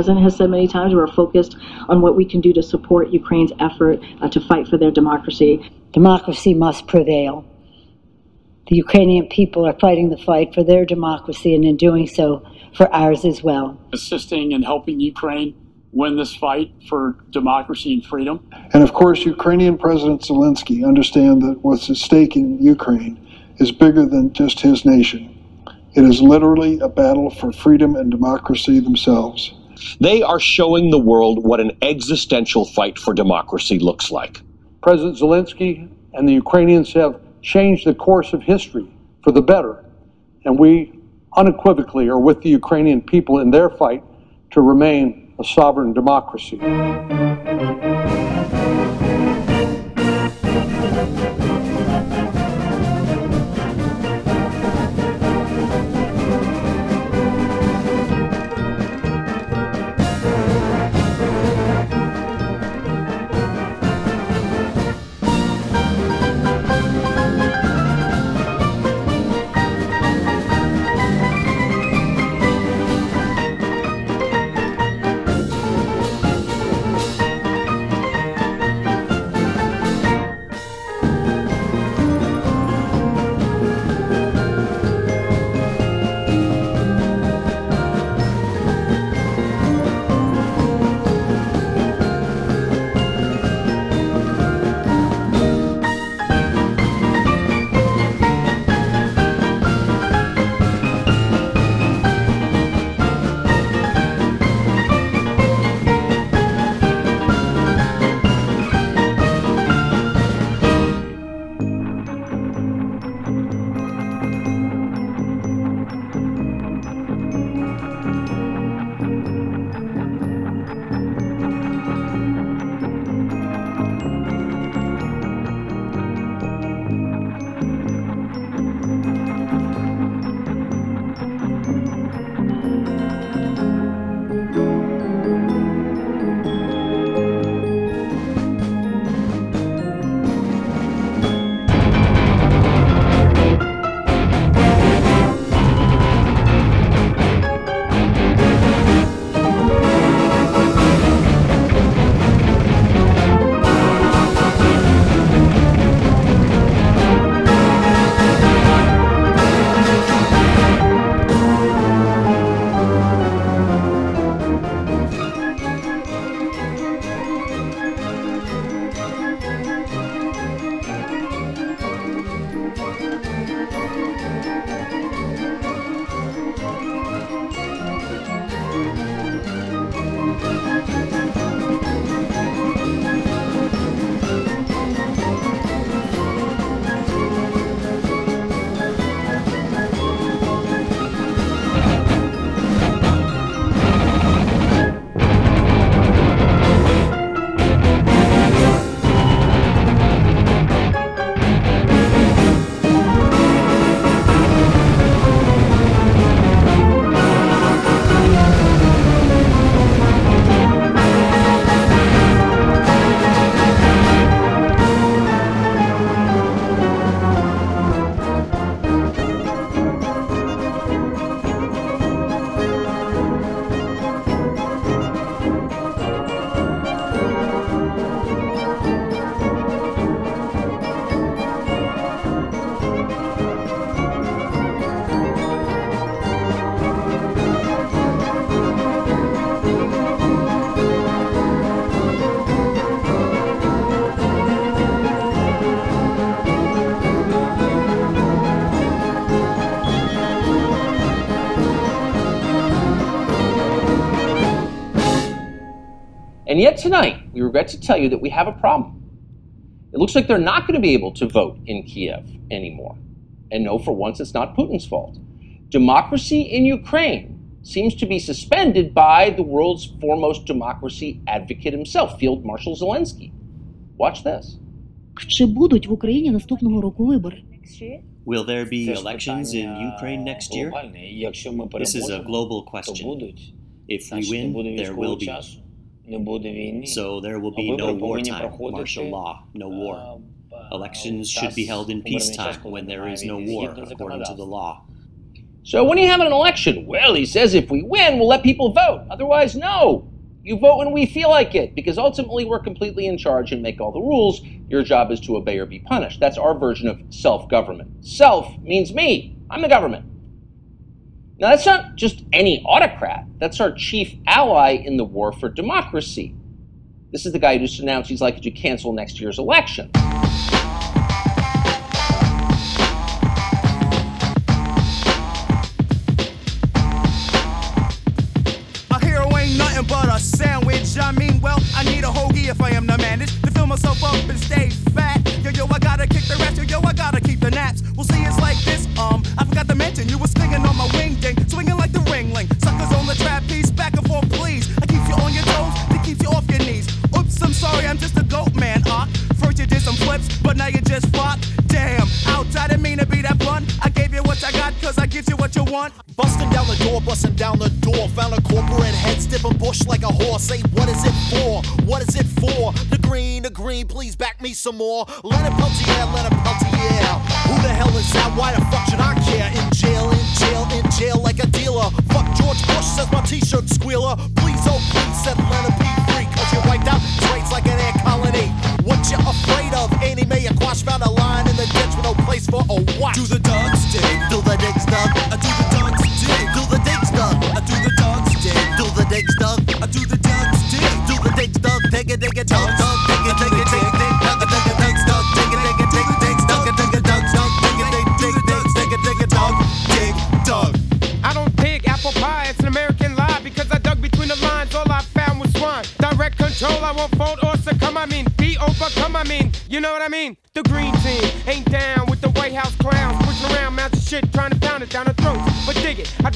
president has said many times, we're focused on what we can do to support Ukraine's effort uh, to fight for their democracy. Democracy must prevail. The Ukrainian people are fighting the fight for their democracy and in doing so for ours as well. Assisting and helping Ukraine win this fight for democracy and freedom. And of course, Ukrainian President Zelensky understands that what's at stake in Ukraine is bigger than just his nation. It is literally a battle for freedom and democracy themselves. They are showing the world what an existential fight for democracy looks like. President Zelensky and the Ukrainians have changed the course of history for the better, and we unequivocally are with the Ukrainian people in their fight to remain a sovereign democracy. And yet tonight, we regret to tell you that we have a problem. It looks like they're not going to be able to vote in Kiev anymore. And no, for once, it's not Putin's fault. Democracy in Ukraine seems to be suspended by the world's foremost democracy advocate himself, Field Marshal Zelensky. Watch this. Чи будуть в Україні наступного року вибори? Will there be elections in Ukraine next year? This is a global question. If we win, there will be. So there will be no wartime, martial law, no war. Elections should be held in peacetime when there is no war, according to the law. So when are you having an election? Well, he says if we win, we'll let people vote. Otherwise, no. You vote when we feel like it, because ultimately we're completely in charge and make all the rules. Your job is to obey or be punished. That's our version of self government. Self means me. I'm the government. Now, that's not just any autocrat, that's our chief ally in the war for democracy. This is the guy who just announced he's likely to cancel next year's election. but a sandwich. I mean, well, I need a hoagie if I am to manage to fill myself up and stay fat. Yo, yo, I gotta kick the. Yo, yo, I gotta keep the naps. We'll see, it's like this. Um, I forgot to mention you were swinging on my wing a corporate head stiffing bush like a horse. Say, what is it for? What is it for? The green, the green, please back me some more. Leonard Peltier, Leonard Peltier. Who the hell is that? Why the fuck should I care? In jail, in jail, in jail like a dealer. Fuck George Bush, says my t-shirt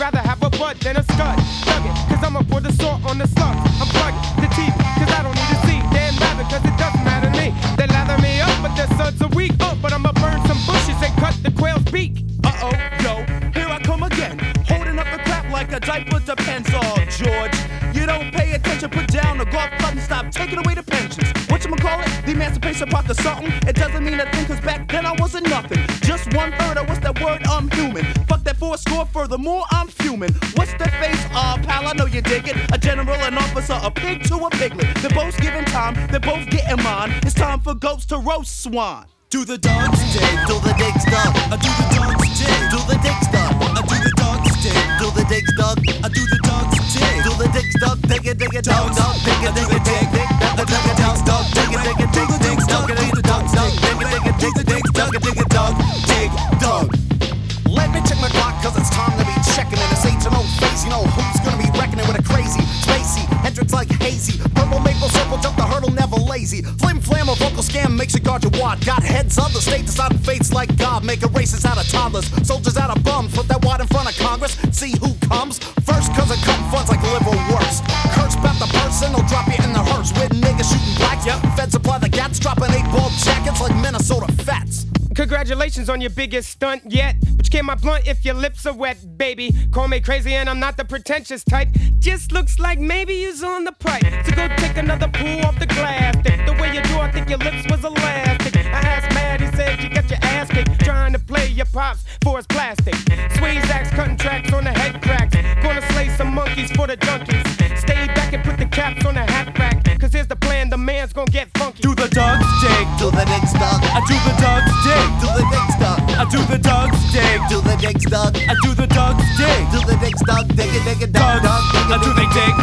rather have a butt than a scud. Dug it, cause I'ma pour the salt on the slugs. I'm plugging the teeth, cause I don't need to see. Dan Rather, cause it doesn't matter to me. They lather me up, but their suds are weak. Oh, but I'ma burn some bushes and cut the quail's beak. Uh oh, yo, here I come again. Holding up the crap like a diaper depends on George. You don't pay attention, put down the golf club and stop taking away the pensions. Whatchamacallit? Call it? The emancipation part to something. It doesn't mean a thing, cause back then I wasn't nothing. Just one third of what's that word? I'm human. Fuck that four score, furthermore, I'm. What's the face? Ah, pal, I know you dig it. A general, an officer, a pig to a piglet. They're both giving time, they're both getting mine. It's time for goats to roast swine. Do the dogs dig? do the digs dug, I do the dogs dig. do the digs dug, I do the dogs dig. do the digs dug, I do the dogs dig. do the digs dug, dig it, dig it, dug, dug, dig it, dig it, dig, dig, scam makes you guard your wad. Got heads of the state deciding fates like God. Making races out of toddlers, soldiers out of bums. Put that wad in front of Congress, see who comes first, cause it cutting funds like liver worse. Curse about the person, they'll drop you in the hearse. With niggas shooting blacks, yep. Feds supply the gats, dropping eight ball jackets like Minnesota fats. Congratulations on your biggest stunt yet. But you came my blunt if your lips are wet, baby. Call me crazy and I'm not the pretentious type. Just looks like maybe you's on the pipe. So go take another pull off the glass. The way you do, I think your lips was elastic. I asked Matt, he said you got your ass kicked. Trying to play your pops for his plastic. Squeeze axe cutting tracks on the head cracks. Gonna slay some monkeys for the junkies. Stay back and put the caps on the hat rack. Cause here's the plan, the man's gonna get funky. Do the dogs dig? do the next dug, I do the dogs dig. do the digs dug, I do the dogs dig. do the digs dug, I do the dogs dig. do the digs dug, dig it, dig it, dug, Dogs. dug, dig I it, do they dig?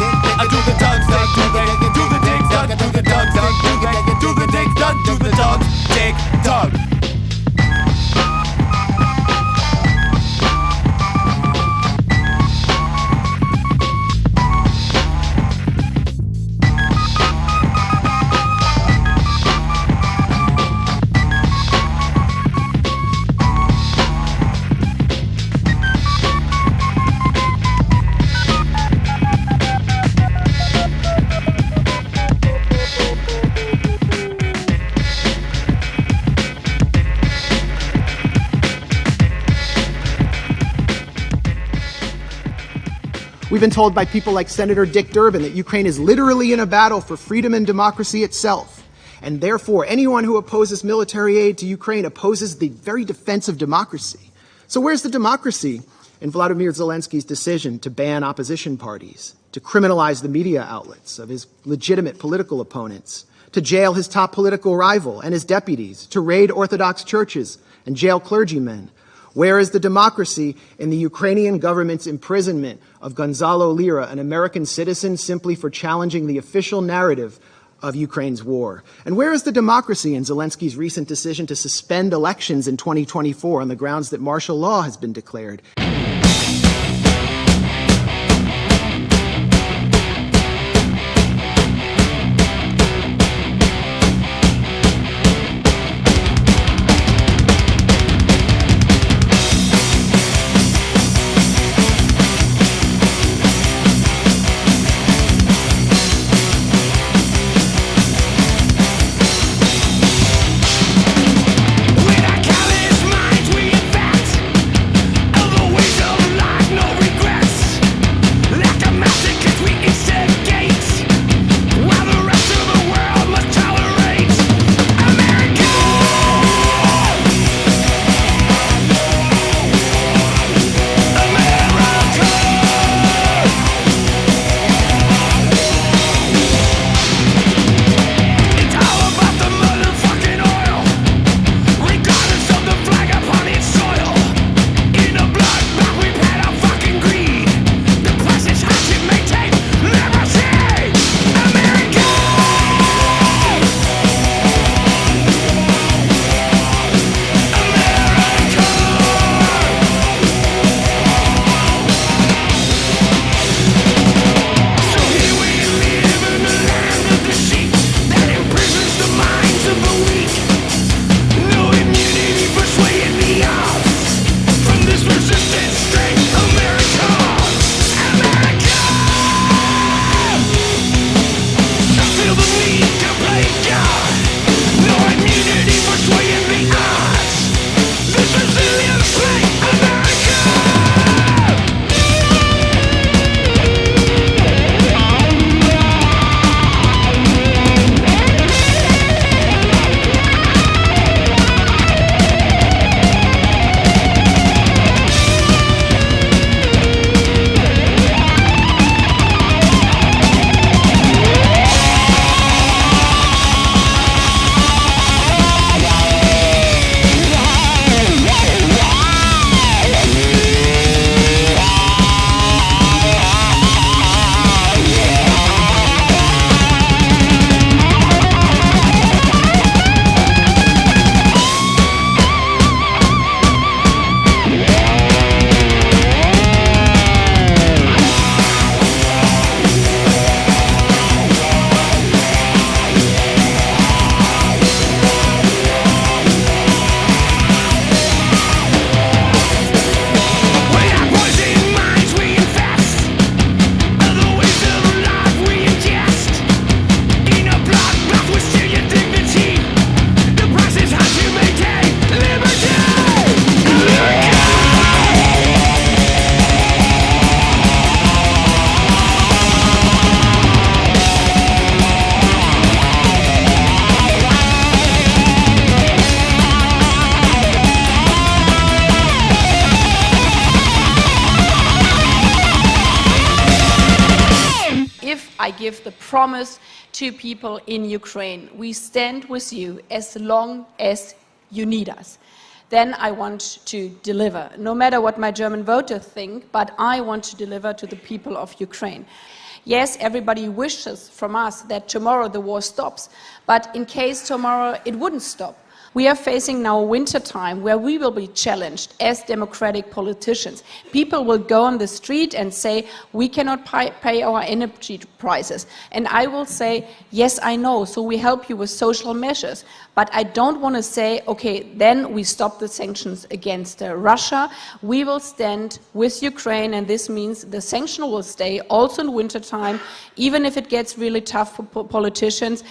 I do the dogs dig. Do they do the digs dug? Do the dogs dig? Do they do the digs dug? Do the dogs dig dug? We've been told by people like Senator Dick Durbin that Ukraine is literally in a battle for freedom and democracy itself. And therefore, anyone who opposes military aid to Ukraine opposes the very defense of democracy. So where's the democracy in Vladimir Zelensky's decision to ban opposition parties, to criminalize the media outlets of his legitimate political opponents, to jail his top political rival and his deputies, to raid Orthodox churches and jail clergymen? Where is the democracy in the Ukrainian government's imprisonment of Gonzalo Lira, an American citizen, simply for challenging the official narrative of Ukraine's war? And where is the democracy in Zelensky's recent decision to suspend elections in 2024 on the grounds that martial law has been declared? Promise to people in Ukraine we stand with you as long as you need us. Then I want to deliver, no matter what my German voters think, but I want to deliver to the people of Ukraine. Yes, everybody wishes from us that tomorrow the war stops, but in case tomorrow it wouldn't stop, we are facing now winter time where we will be challenged as democratic politicians. People will go on the street and say, we cannot pay our energy prices. And I will say, yes, I know, so we help you with social measures. But I don't want to say, okay, then we stop the sanctions against uh, Russia. We will stand with Ukraine, and this means the sanction will stay also in winter time, even if it gets really tough for politicians.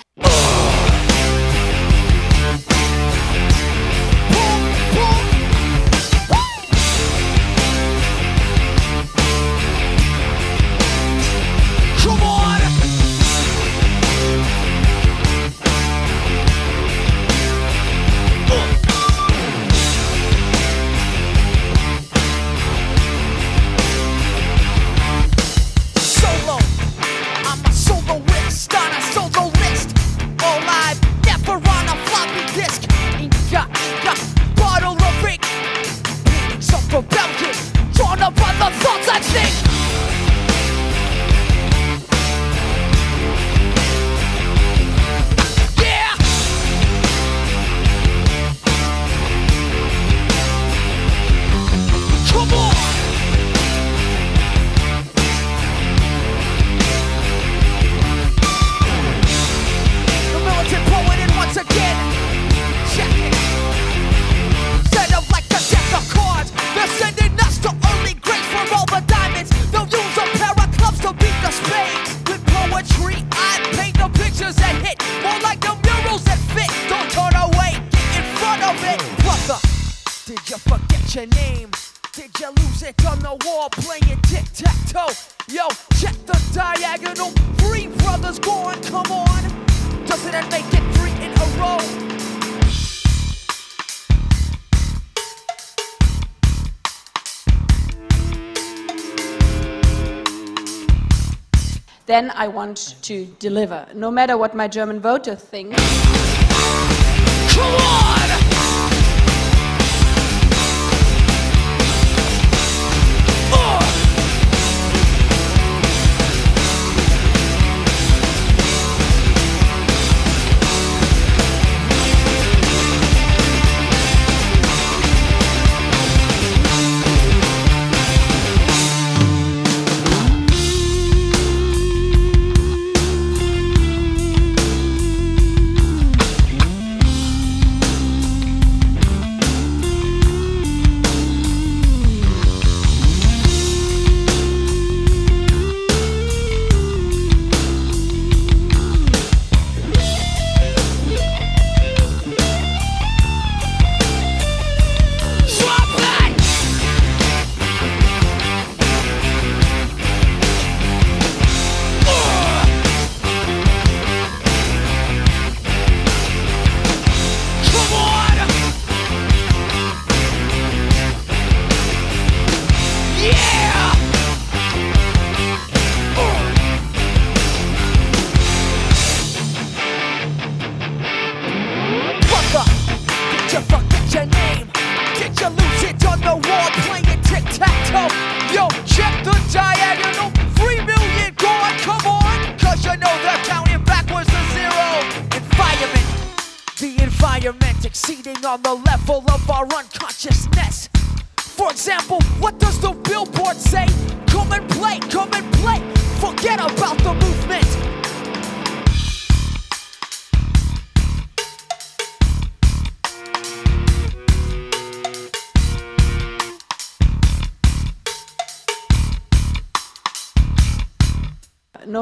then I want to deliver, no matter what my German voter thinks.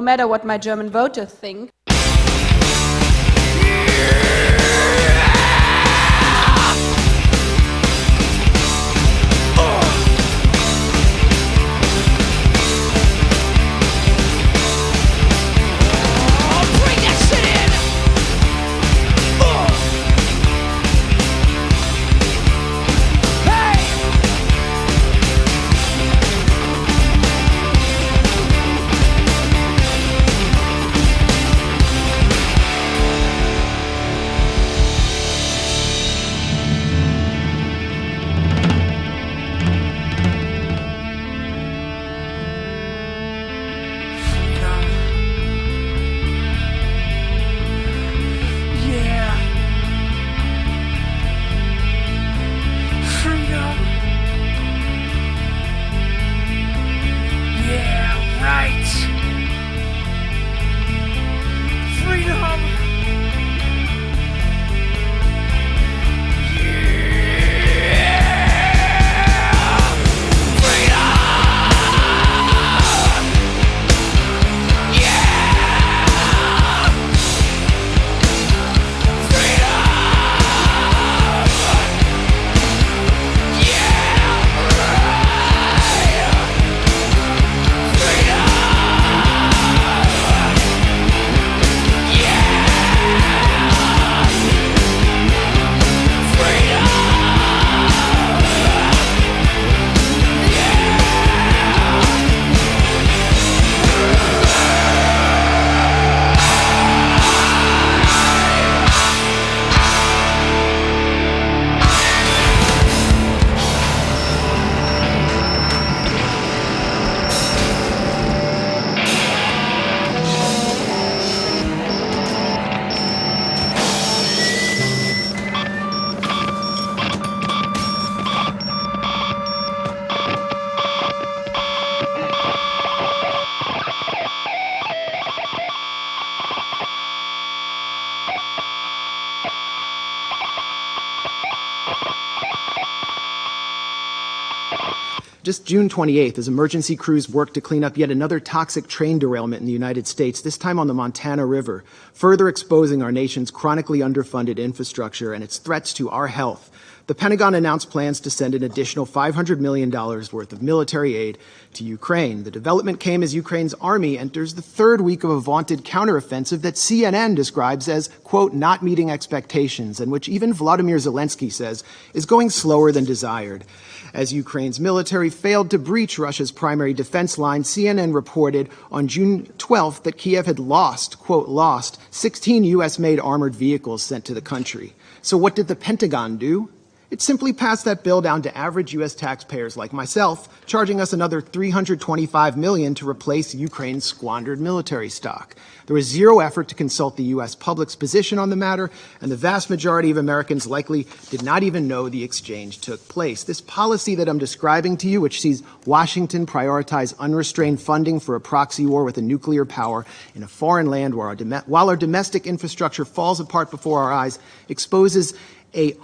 matter what my German voters think, June 28th, as emergency crews worked to clean up yet another toxic train derailment in the United States, this time on the Montana River, further exposing our nation's chronically underfunded infrastructure and its threats to our health the Pentagon announced plans to send an additional $500 million worth of military aid to Ukraine. The development came as Ukraine's army enters the third week of a vaunted counteroffensive that CNN describes as, quote, not meeting expectations, and which even Vladimir Zelensky says is going slower than desired. As Ukraine's military failed to breach Russia's primary defense line, CNN reported on June 12th that Kiev had lost, quote, lost 16 U.S. made armored vehicles sent to the country. So what did the Pentagon do? It simply passed that bill down to average U.S. taxpayers like myself, charging us another 325 million to replace Ukraine's squandered military stock. There was zero effort to consult the U.S. public's position on the matter, and the vast majority of Americans likely did not even know the exchange took place. This policy that I'm describing to you, which sees Washington prioritize unrestrained funding for a proxy war with a nuclear power in a foreign land our while our domestic infrastructure falls apart before our eyes, exposes a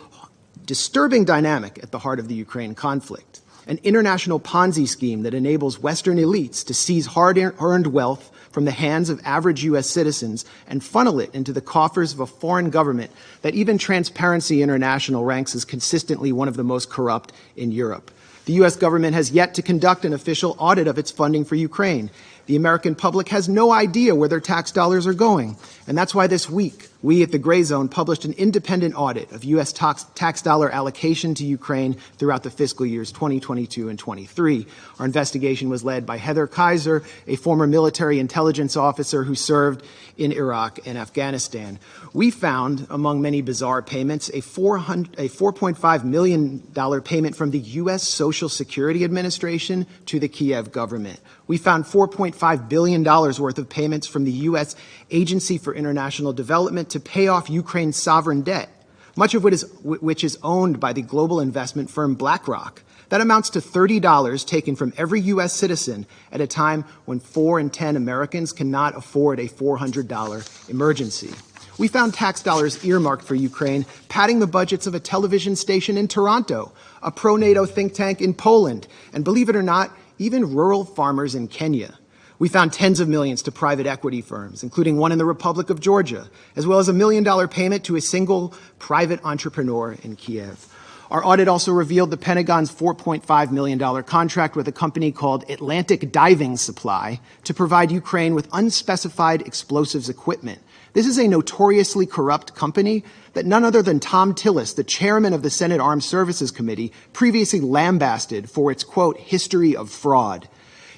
disturbing dynamic at the heart of the Ukraine conflict. An international Ponzi scheme that enables Western elites to seize hard earned wealth from the hands of average U.S. citizens and funnel it into the coffers of a foreign government that even Transparency International ranks as consistently one of the most corrupt in Europe. The U.S. government has yet to conduct an official audit of its funding for Ukraine. The American public has no idea where their tax dollars are going. And that's why this week, we at the Grayzone published an independent audit of U.S. tax, tax dollar allocation to Ukraine throughout the fiscal years 2022 and 23. Our investigation was led by Heather Kaiser, a former military intelligence officer who served in Iraq and Afghanistan. We found, among many bizarre payments, a, a $4.5 million payment from the U.S. Social Security Administration to the Kiev government. We found $4.5 billion worth of payments from the U.S. Agency for International Development to pay off Ukraine's sovereign debt, much of which is, which is owned by the global investment firm BlackRock. That amounts to $30 taken from every U.S. citizen at a time when 4 in 10 Americans cannot afford a $400 emergency. We found tax dollars earmarked for Ukraine, padding the budgets of a television station in Toronto, a pro NATO think tank in Poland, and believe it or not, even rural farmers in Kenya. We found tens of millions to private equity firms, including one in the Republic of Georgia, as well as a million dollar payment to a single private entrepreneur in Kiev. Our audit also revealed the Pentagon's $4.5 million contract with a company called Atlantic Diving Supply to provide Ukraine with unspecified explosives equipment this is a notoriously corrupt company that none other than Thom Tillis, the chairman of the Senate Armed Services Committee, previously lambasted for its, quote, history of fraud.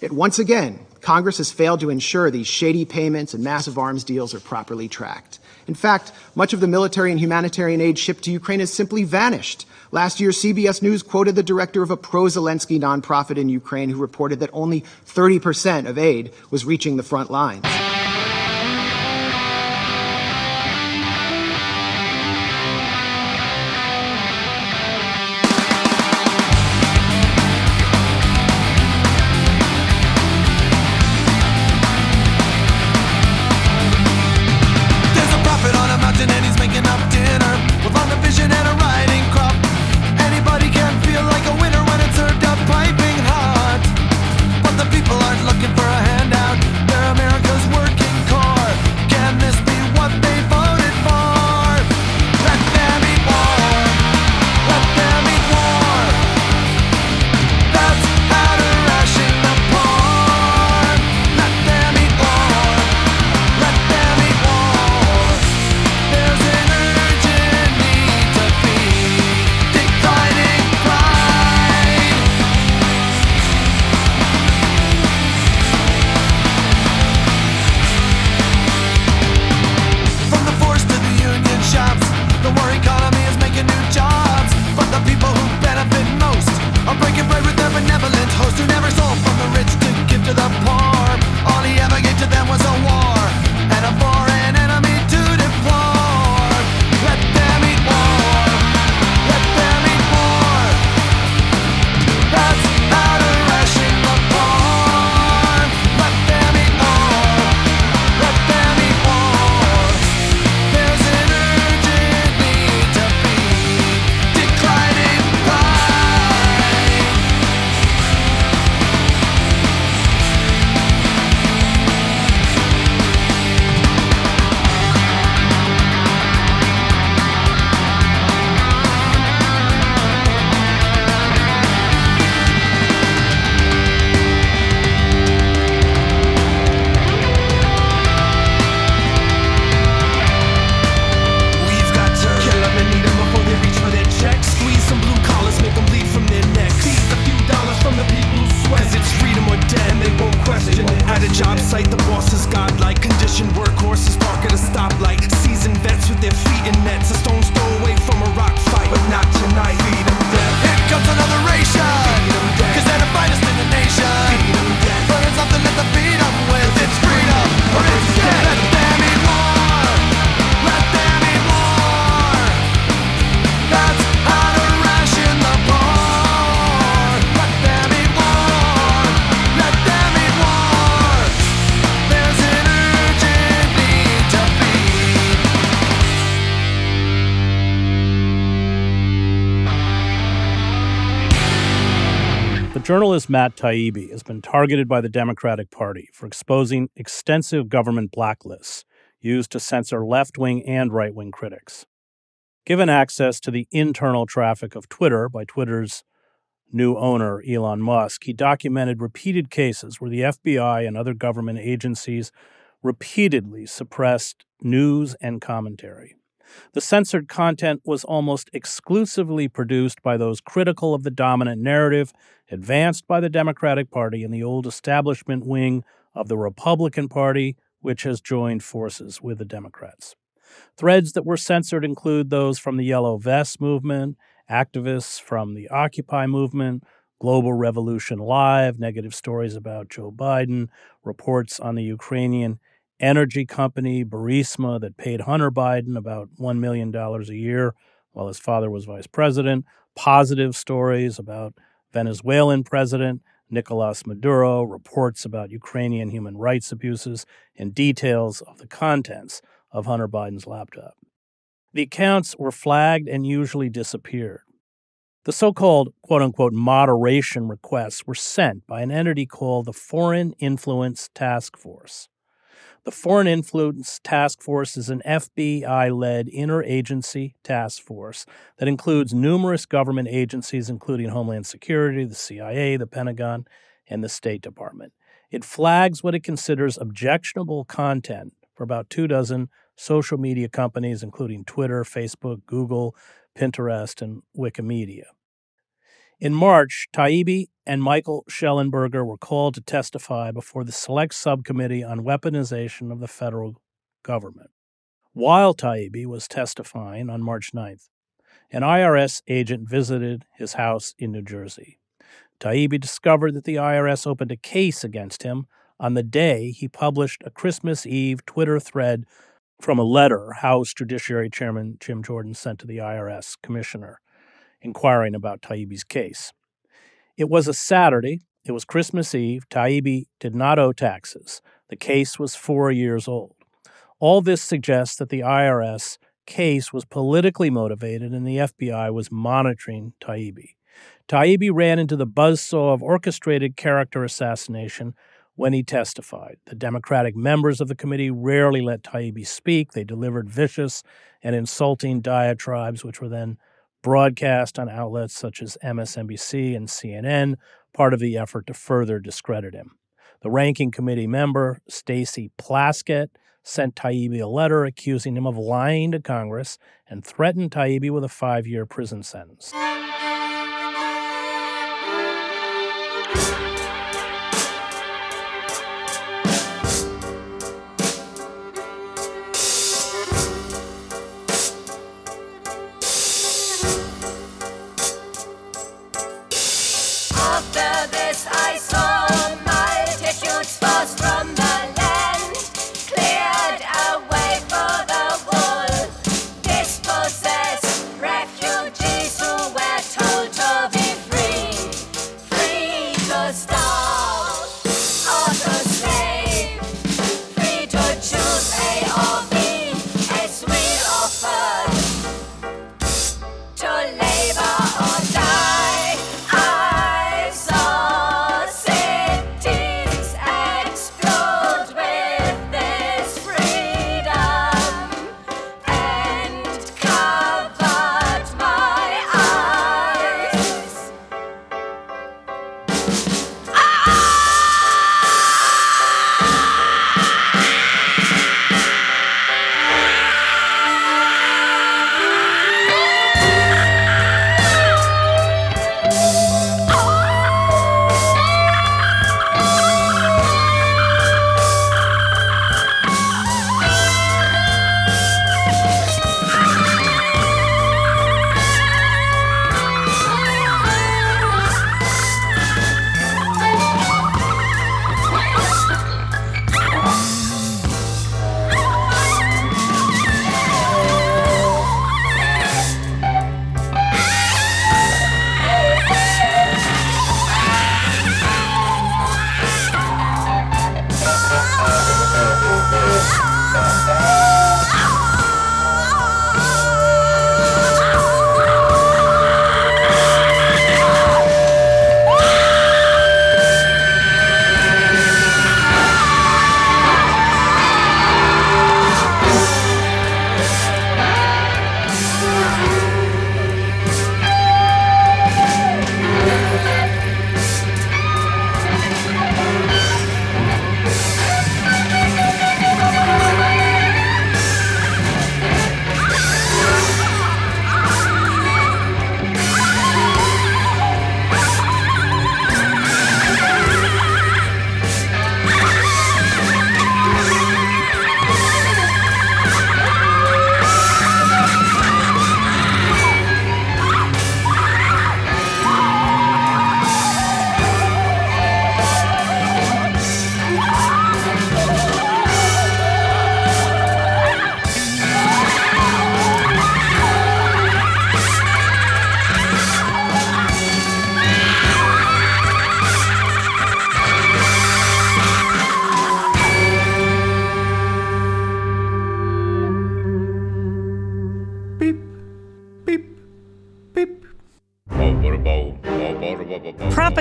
It once again, Congress has failed to ensure these shady payments and massive arms deals are properly tracked. In fact, much of the military and humanitarian aid shipped to Ukraine has simply vanished. Last year, CBS News quoted the director of a pro Zelensky nonprofit in Ukraine who reported that only 30% of aid was reaching the front lines. Journalist Matt Taibbi has been targeted by the Democratic Party for exposing extensive government blacklists used to censor left wing and right wing critics. Given access to the internal traffic of Twitter by Twitter's new owner, Elon Musk, he documented repeated cases where the FBI and other government agencies repeatedly suppressed news and commentary. The censored content was almost exclusively produced by those critical of the dominant narrative advanced by the Democratic Party and the old establishment wing of the Republican Party, which has joined forces with the Democrats. Threads that were censored include those from the Yellow Vest movement, activists from the Occupy movement, Global Revolution Live, negative stories about Joe Biden, reports on the Ukrainian energy company Burisma that paid Hunter Biden about $1 million a year while his father was vice president, positive stories about Venezuelan President Nicolas Maduro, reports about Ukrainian human rights abuses, and details of the contents of Hunter Biden's laptop. The accounts were flagged and usually disappeared. The so called quote unquote moderation requests were sent by an entity called the Foreign Influence Task Force. The Foreign Influence Task Force is an FBI led interagency task force that includes numerous government agencies, including Homeland Security, the CIA, the Pentagon, and the State Department. It flags what it considers objectionable content for about two dozen social media companies, including Twitter, Facebook, Google, Pinterest, and Wikimedia. In March, Taibbi and Michael Shellenberger were called to testify before the Select Subcommittee on Weaponization of the Federal Government. While Taibbi was testifying on March 9th, an IRS agent visited his house in New Jersey. Taibbi discovered that the IRS opened a case against him on the day he published a Christmas Eve Twitter thread from a letter House Judiciary Chairman Jim Jordan sent to the IRS commissioner inquiring about Taibbi's case. It was a Saturday. It was Christmas Eve. Taibbi did not owe taxes. The case was four years old. All this suggests that the IRS case was politically motivated and the FBI was monitoring Taibbi. Taibbi ran into the buzzsaw of orchestrated character assassination when he testified. The Democratic members of the committee rarely let Taibbi speak. They delivered vicious and insulting diatribes, which were then broadcast on outlets such as MSNBC and CNN, part of the effort to further discredit him. The ranking committee member, Stacey Plaskett, sent Taibbi a letter accusing him of lying to Congress and threatened Taibbi with a five year prison sentence.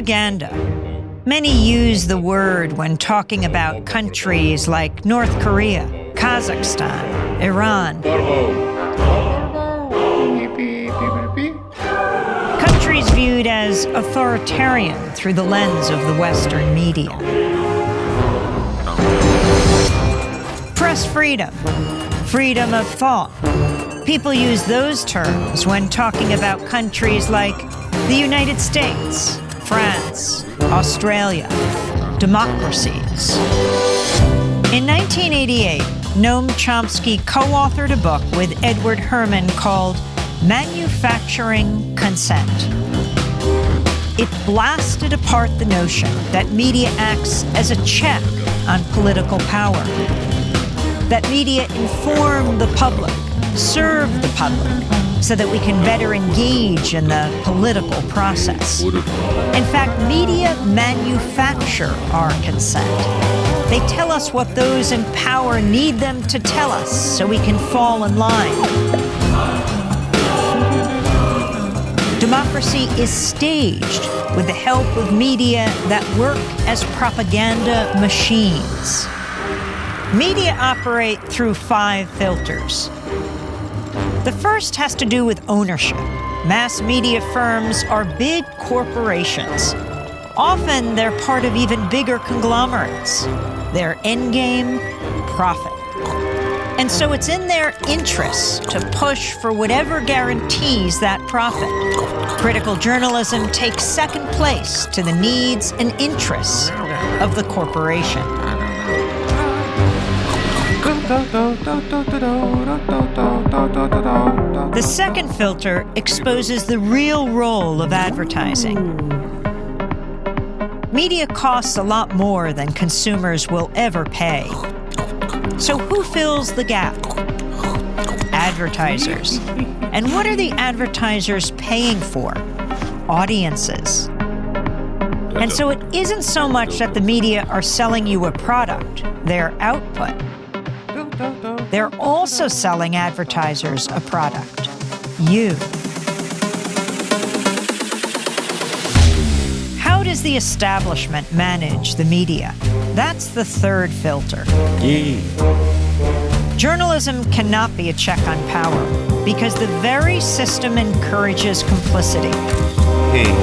Propaganda. Many use the word when talking about countries like North Korea, Kazakhstan, Iran. Countries viewed as authoritarian through the lens of the Western media. Press freedom, freedom of thought. People use those terms when talking about countries like the United States, France, Australia, democracies. In 1988, Noam Chomsky co authored a book with Edward Herman called Manufacturing Consent. It blasted apart the notion that media acts as a check on political power, that media inform the public, serve the public, so that we can better engage in the political process. In fact, media manufacture our consent. They tell us what those in power need them to tell us so we can fall in line. Democracy is staged with the help of media that work as propaganda machines. Media operate through five filters. The first has to do with ownership. Mass media firms are big corporations. Often they're part of even bigger conglomerates. Their endgame profit. And so it's in their interests to push for whatever guarantees that profit. Critical journalism takes second place to the needs and interests of the corporation. The second filter exposes the real role of advertising. Media costs a lot more than consumers will ever pay. So, who fills the gap? Advertisers. And what are the advertisers paying for? Audiences. And so it isn't so much that the media are selling you a product, their output. They're also selling advertisers a product, you. How does the establishment manage the media? That's the third filter. Journalism cannot be a check on power because the very system encourages complicity. Hmm.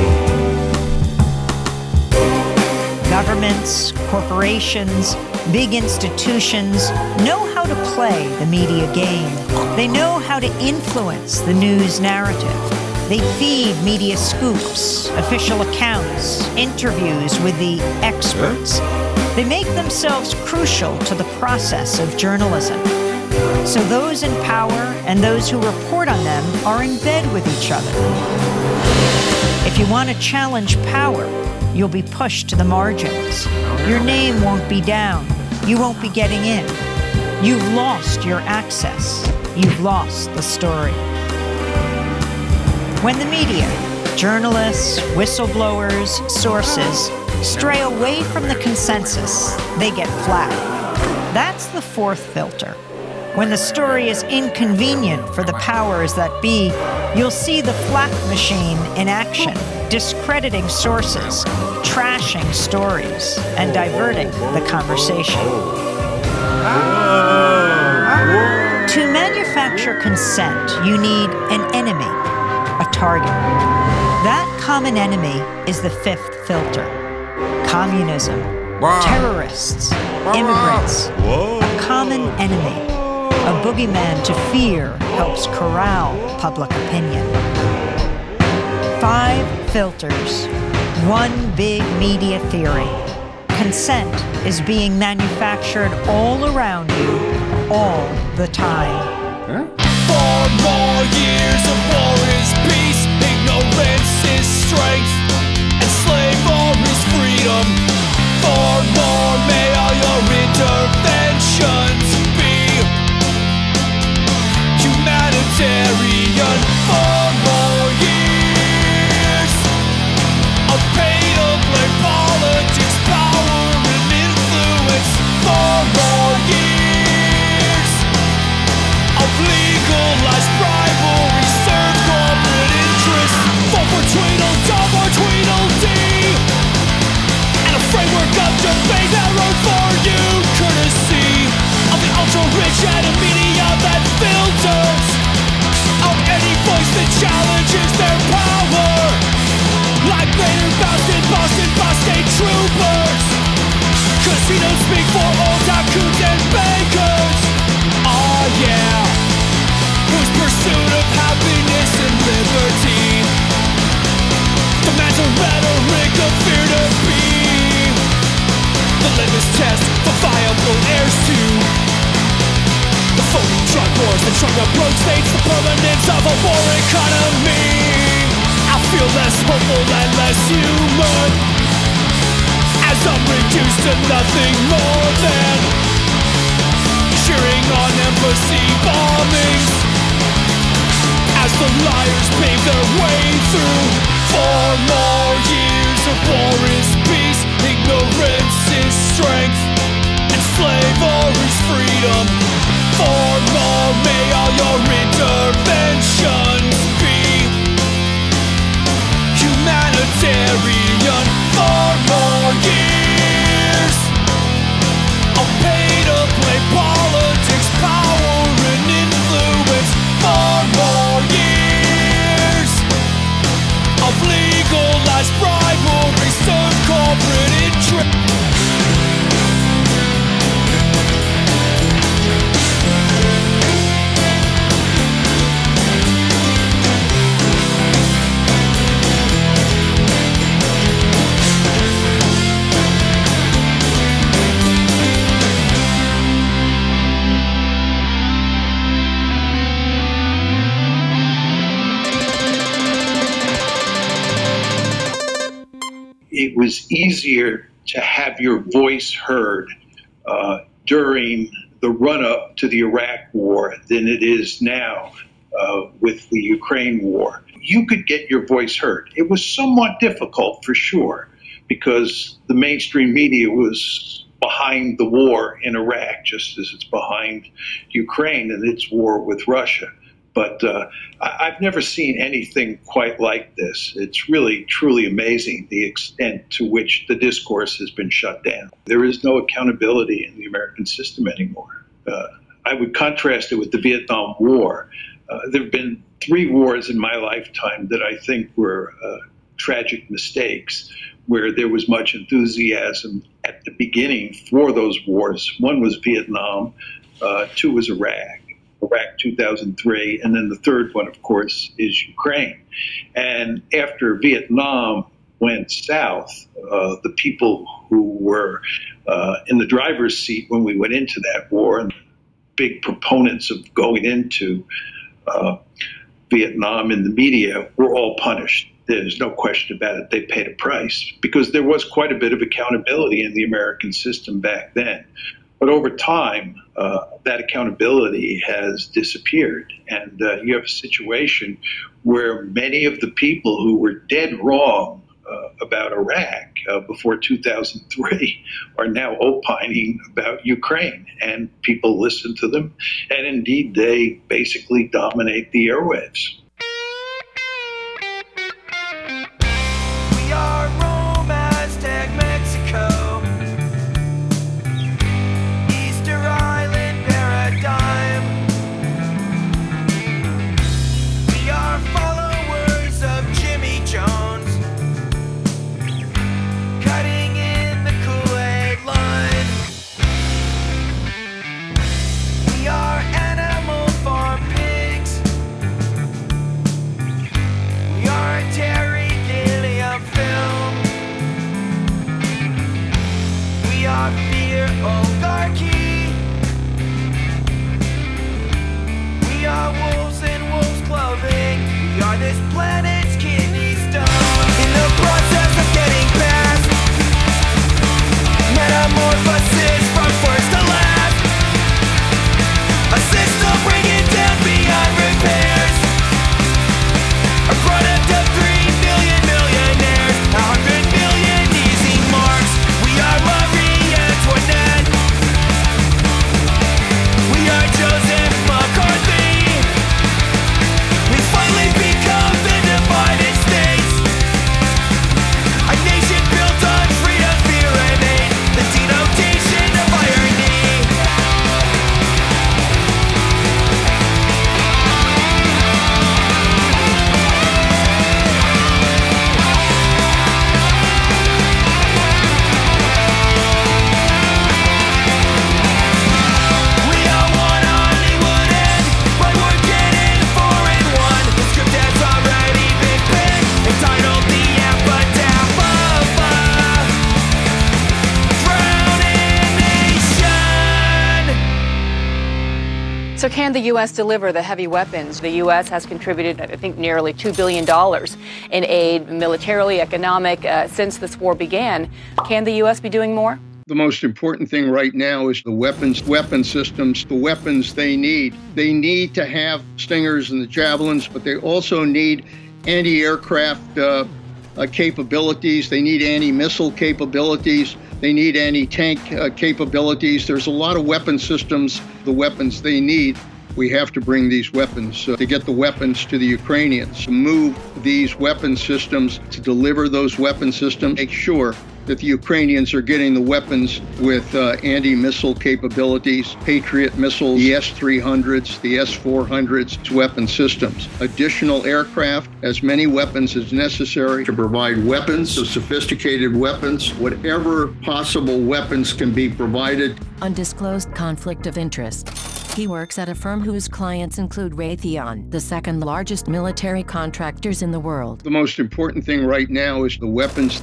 Governments, corporations, big institutions know how to play the media game. They know how to influence the news narrative. They feed media scoops, official accounts, interviews with the experts. They make themselves crucial to the process of journalism. So those in power and those who report on them are in bed with each other. If you want to challenge power, you'll be pushed to the margins. Your name won't be down. You won't be getting in. You've lost your access. You've lost the story. When the media, journalists, whistleblowers, sources stray away from the consensus, they get flak. That's the fourth filter. When the story is inconvenient for the powers that be, you'll see the flak machine in action, discrediting sources, trashing stories, and diverting the conversation. To manufacture consent, you need an enemy, a target. That common enemy is the fifth filter communism, terrorists, immigrants, a common enemy. A boogeyman to fear helps corral public opinion. Five filters, one big media theory. Consent is being manufactured all around you, all the time. Four more years of war is peace, ignorance is strength, and slave war is freedom. Four more may all your interventions be humanitarian. Oh. Reduced to nothing more than cheering on embassy bombings as the liars pave their way through four more years of war is peace, ignorance is strength, and slavery's freedom. Four more may all your interventions be humanitarian. Was easier to have your voice heard uh, during the run up to the Iraq war than it is now uh, with the Ukraine war. You could get your voice heard. It was somewhat difficult for sure because the mainstream media was behind the war in Iraq, just as it's behind Ukraine and its war with Russia. But uh, I- I've never seen anything quite like this. It's really, truly amazing the extent to which the discourse has been shut down. There is no accountability in the American system anymore. Uh, I would contrast it with the Vietnam War. Uh, there have been three wars in my lifetime that I think were uh, tragic mistakes, where there was much enthusiasm at the beginning for those wars. One was Vietnam, uh, two was Iraq. Iraq 2003, and then the third one, of course, is Ukraine. And after Vietnam went south, uh, the people who were uh, in the driver's seat when we went into that war and big proponents of going into uh, Vietnam in the media were all punished. There's no question about it. They paid a price because there was quite a bit of accountability in the American system back then. But over time, uh, that accountability has disappeared. And uh, you have a situation where many of the people who were dead wrong uh, about Iraq uh, before 2003 are now opining about Ukraine. And people listen to them. And indeed, they basically dominate the airwaves. So, can the U.S. deliver the heavy weapons? The U.S. has contributed, I think, nearly $2 billion in aid, militarily, economic, uh, since this war began. Can the U.S. be doing more? The most important thing right now is the weapons, weapon systems, the weapons they need. They need to have Stingers and the Javelins, but they also need anti aircraft uh, uh, capabilities. They need anti missile capabilities. They need anti tank uh, capabilities. There's a lot of weapon systems, the weapons they need. We have to bring these weapons uh, to get the weapons to the Ukrainians, move these weapon systems, to deliver those weapon systems, make sure that the Ukrainians are getting the weapons with uh, anti missile capabilities, Patriot missiles, the S 300s, the S 400s, weapon systems, additional aircraft, as many weapons as necessary to provide weapons, so sophisticated weapons, whatever possible weapons can be provided. Undisclosed conflict of interest. He works at a firm whose clients include Raytheon, the second largest military contractors in the world. The most important thing right now is the weapons.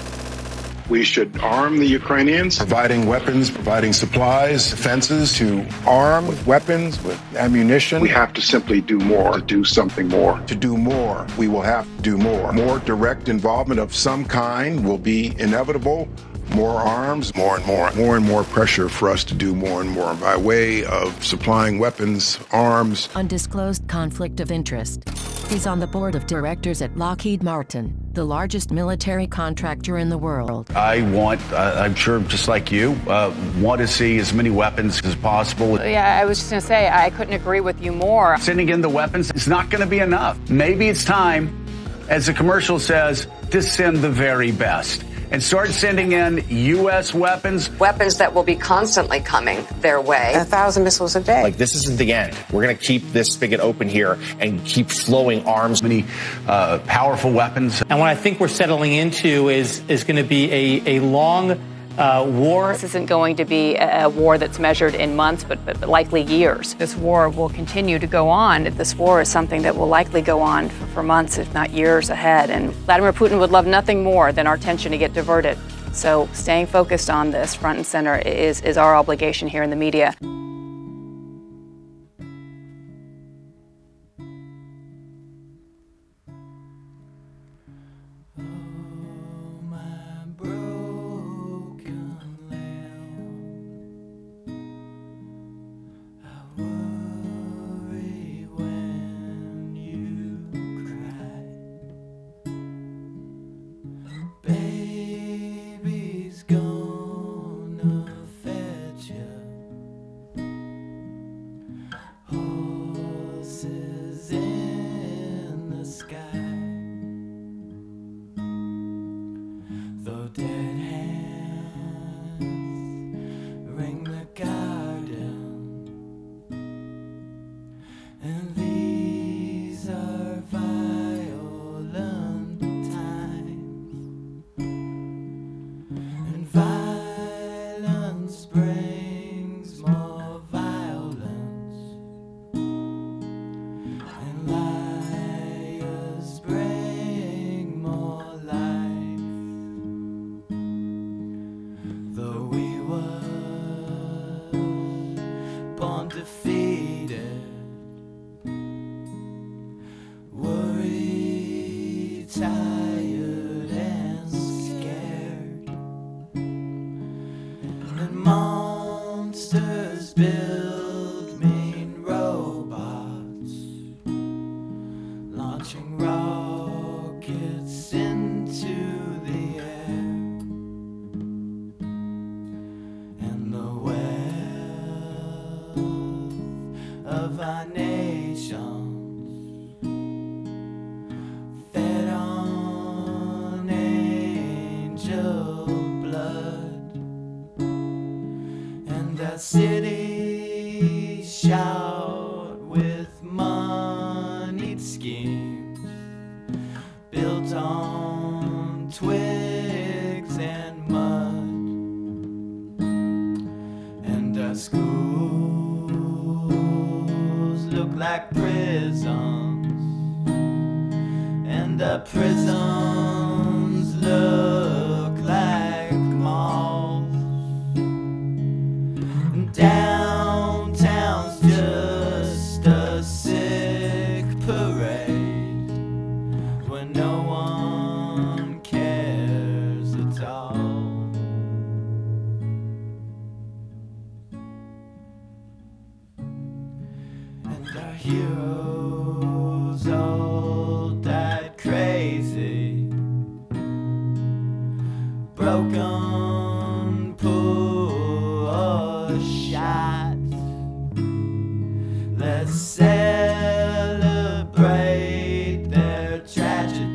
We should arm the Ukrainians, providing weapons, providing supplies, defenses to arm with weapons, with ammunition. We have to simply do more, to do something more. To do more, we will have to do more. More direct involvement of some kind will be inevitable. More arms, more and more, more and more pressure for us to do more and more by way of supplying weapons, arms. Undisclosed conflict of interest. He's on the board of directors at Lockheed Martin, the largest military contractor in the world. I want, uh, I'm sure just like you, uh, want to see as many weapons as possible. Yeah, I was just going to say, I couldn't agree with you more. Sending in the weapons is not going to be enough. Maybe it's time, as the commercial says, to send the very best and start sending in U.S. weapons. Weapons that will be constantly coming their way. A thousand missiles a day. Like, this isn't the end. We're going to keep this spigot open here and keep flowing arms. Many uh, powerful weapons. And what I think we're settling into is, is going to be a, a long uh, war. This isn't going to be a, a war that's measured in months, but, but, but, likely years. This war will continue to go on. This war is something that will likely go on for, for months, if not years ahead. And Vladimir Putin would love nothing more than our attention to get diverted. So staying focused on this front and center is, is our obligation here in the media.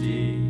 Tragedy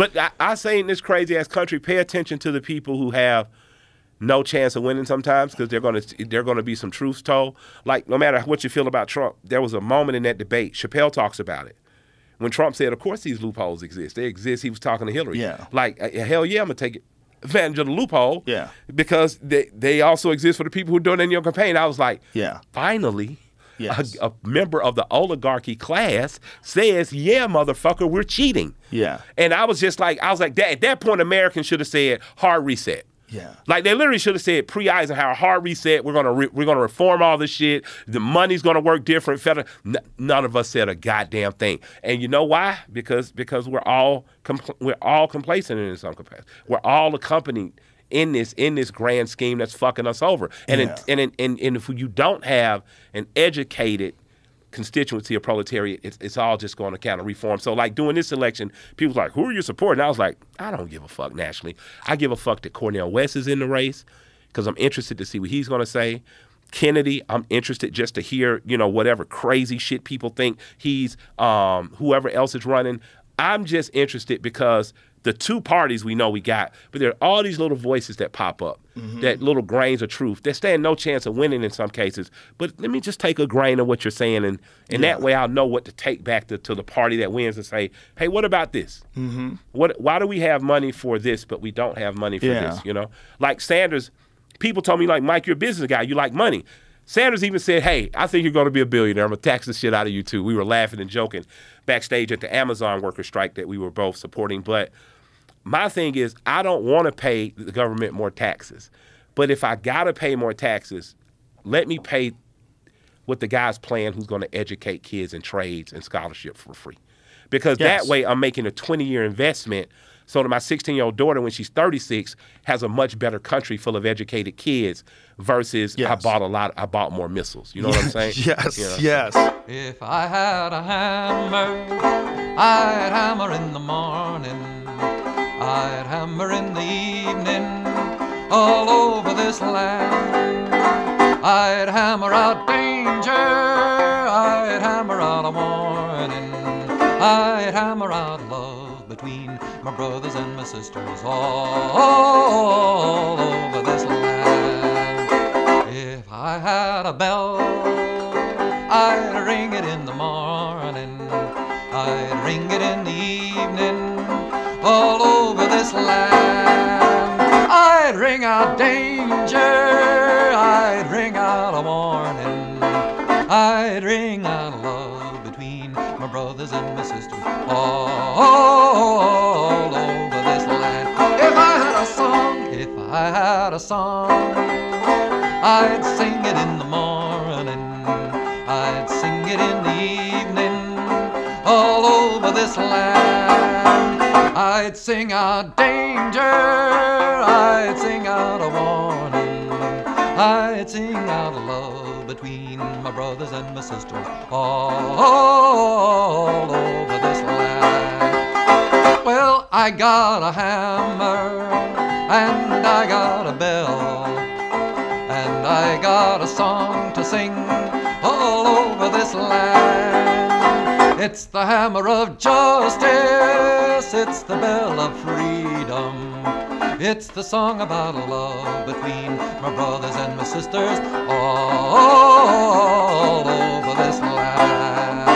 But I, I say in this crazy ass country, pay attention to the people who have no chance of winning sometimes because they're gonna they're gonna be some truths told. Like no matter what you feel about Trump, there was a moment in that debate. Chappelle talks about it when Trump said, "Of course these loopholes exist. They exist." He was talking to Hillary. Yeah. Like uh, hell yeah, I'm gonna take advantage of the loophole. Yeah. Because they they also exist for the people who are doing it in your campaign. I was like, Yeah. finally. Yes. A, a member of the oligarchy class says, "Yeah, motherfucker, we're cheating." Yeah. And I was just like, I was like, that, at that point, Americans should have said hard reset. Yeah. Like they literally should have said pre Eisenhower hard reset. We're gonna re- we're gonna reform all this shit. The money's gonna work different. Federal. N- none of us said a goddamn thing. And you know why? Because because we're all compl- we're all complacent in some capacity. We're all accompanied in this in this grand scheme that's fucking us over. And Yeah. in, and, and and if you don't have an educated constituency of proletariat, it's, it's all just going to kind of reform. So, like doing this election, people's like, "Who are you supporting?" I was like, "I don't give a fuck nationally. I give a fuck that Cornel West is in the race because I'm interested to see what he's going to say." Kennedy, I'm interested just to hear, you know, whatever crazy shit people think he's, um, whoever else is running. I'm just interested because the two parties we know we got, but there are all these little voices that pop up, Mhm. that little grains of truth that stand no chance of winning in some cases. But let me just take a grain of what you're saying, and and that way I'll know what to take back to, to the party that wins and say, hey, what about this? Mm-hmm. What? Why do we have money for this, but we don't have money for Yeah. this? You know, like Sanders. People told me like, Mike, you're a business guy. You like money. Sanders even said, "Hey, I think you're going to be a billionaire. I'm gonna tax the shit out of you too." We were laughing and joking backstage at the Amazon worker strike that we were both supporting. But my thing is, I don't want to pay the government more taxes. But if I gotta pay more taxes, let me pay what the guy's plan who's going to educate kids in trades and scholarship for free. Because Yes. that way I'm making a 20 year investment so that my 16 year old daughter, when she's 36, has a much better country full of educated kids versus I bought a lot, I bought more missiles. You know what I'm saying? Yes, You know? yes. If I had a hammer, I'd hammer in the morning, I'd hammer in the evening, all over this land. I'd hammer out danger, I'd hammer out a warning, I'd hammer out love between my brothers and my sisters all over this land. If I had a bell, I'd ring it in the morning, I'd ring it in the evening, all over this land. I'd ring out danger, I'd ring out a warning, I'd ring out love between my brothers and my sisters all over this land. If I had a song, if I had a song, I'd sing it in the morning, I'd sing it in the evening, all over this land. I'd sing out danger, I'd sing out a warning, I'd sing out love between my brothers and my sisters all over this land. Well, I got a hammer and I got a bell and I got a song to sing It's the hammer of justice, it's the bell of freedom. It's the song about love between my brothers and my sisters all over this land.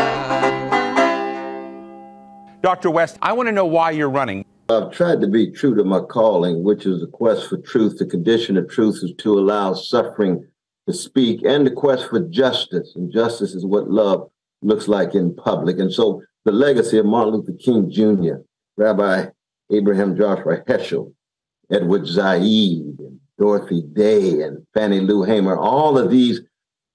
Dr. West, I want to know why you're running. I've tried to be true to my calling, which is the quest for truth. The condition of truth is to allow suffering to speak, and the quest for justice. And justice is what love looks like in public. And so the legacy of Martin Luther King Jr., Rabbi Abraham Joshua Heschel, Edward Said, and Dorothy Day, and Fannie Lou Hamer, all of these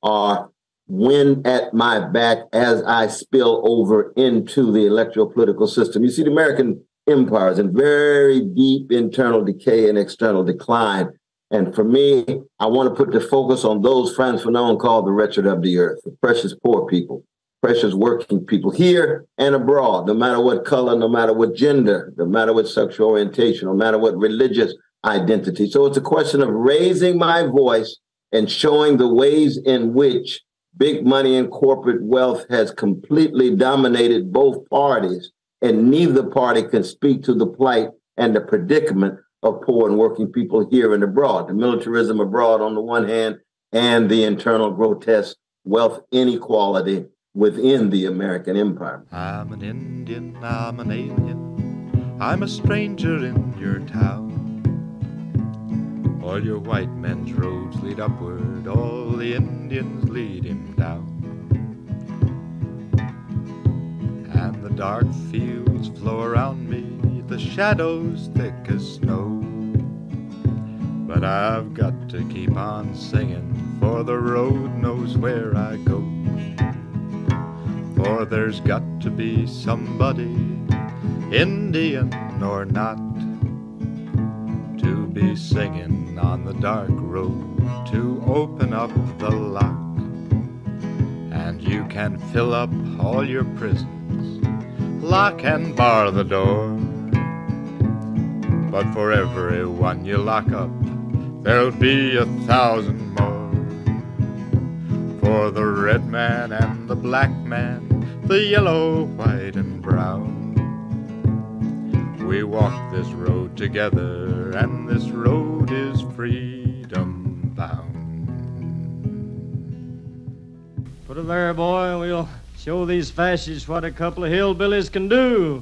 are wind at my back as I spill over into the electoral political system. You see, the American empire is in very deep internal decay and external decline. And for me, I want to put the focus on those friends Frantz Fanon called the wretched of the earth, the precious poor people, precious working people here and abroad, no matter what color, no matter what gender, no matter what sexual orientation, no matter what religious identity. So it's a question of raising my voice and showing the ways in which big money and corporate wealth has completely dominated both parties, and neither party can speak to the plight and the predicament of poor and working people here and abroad. The militarism abroad, on the one hand, and the internal grotesque wealth inequality within the American empire. I'm an Indian, I'm an alien, I'm a stranger in your town. All your white men's roads lead upward, all the Indians lead him down. And the dark fields flow around me, the shadows thick as snow. But I've got to keep on singing, for the road knows where I go. For there's got to be somebody, Indian or not, to be singing on the dark road to open up the lock. And you can fill up all your prisons, lock and bar the door. But for every one you lock up, there'll be a thousand more. For the red man and the black man, the yellow, white, and brown. we walk this road together, and this road is freedom bound. Put it there, boy. We'll show these fascists what a couple of hillbillies can do.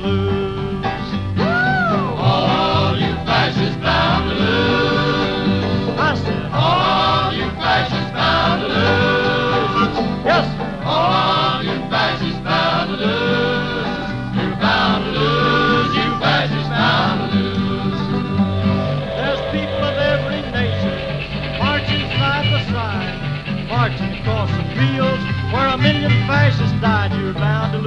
To lose. All you fascists bound to lose. I said, all you fascists bound to lose. Yes, sir. All you fascists bound to lose. You're bound to lose. You fascists bound to lose. There's people of every nation marching side by side, marching across the fields where a million fascists died. You're bound to.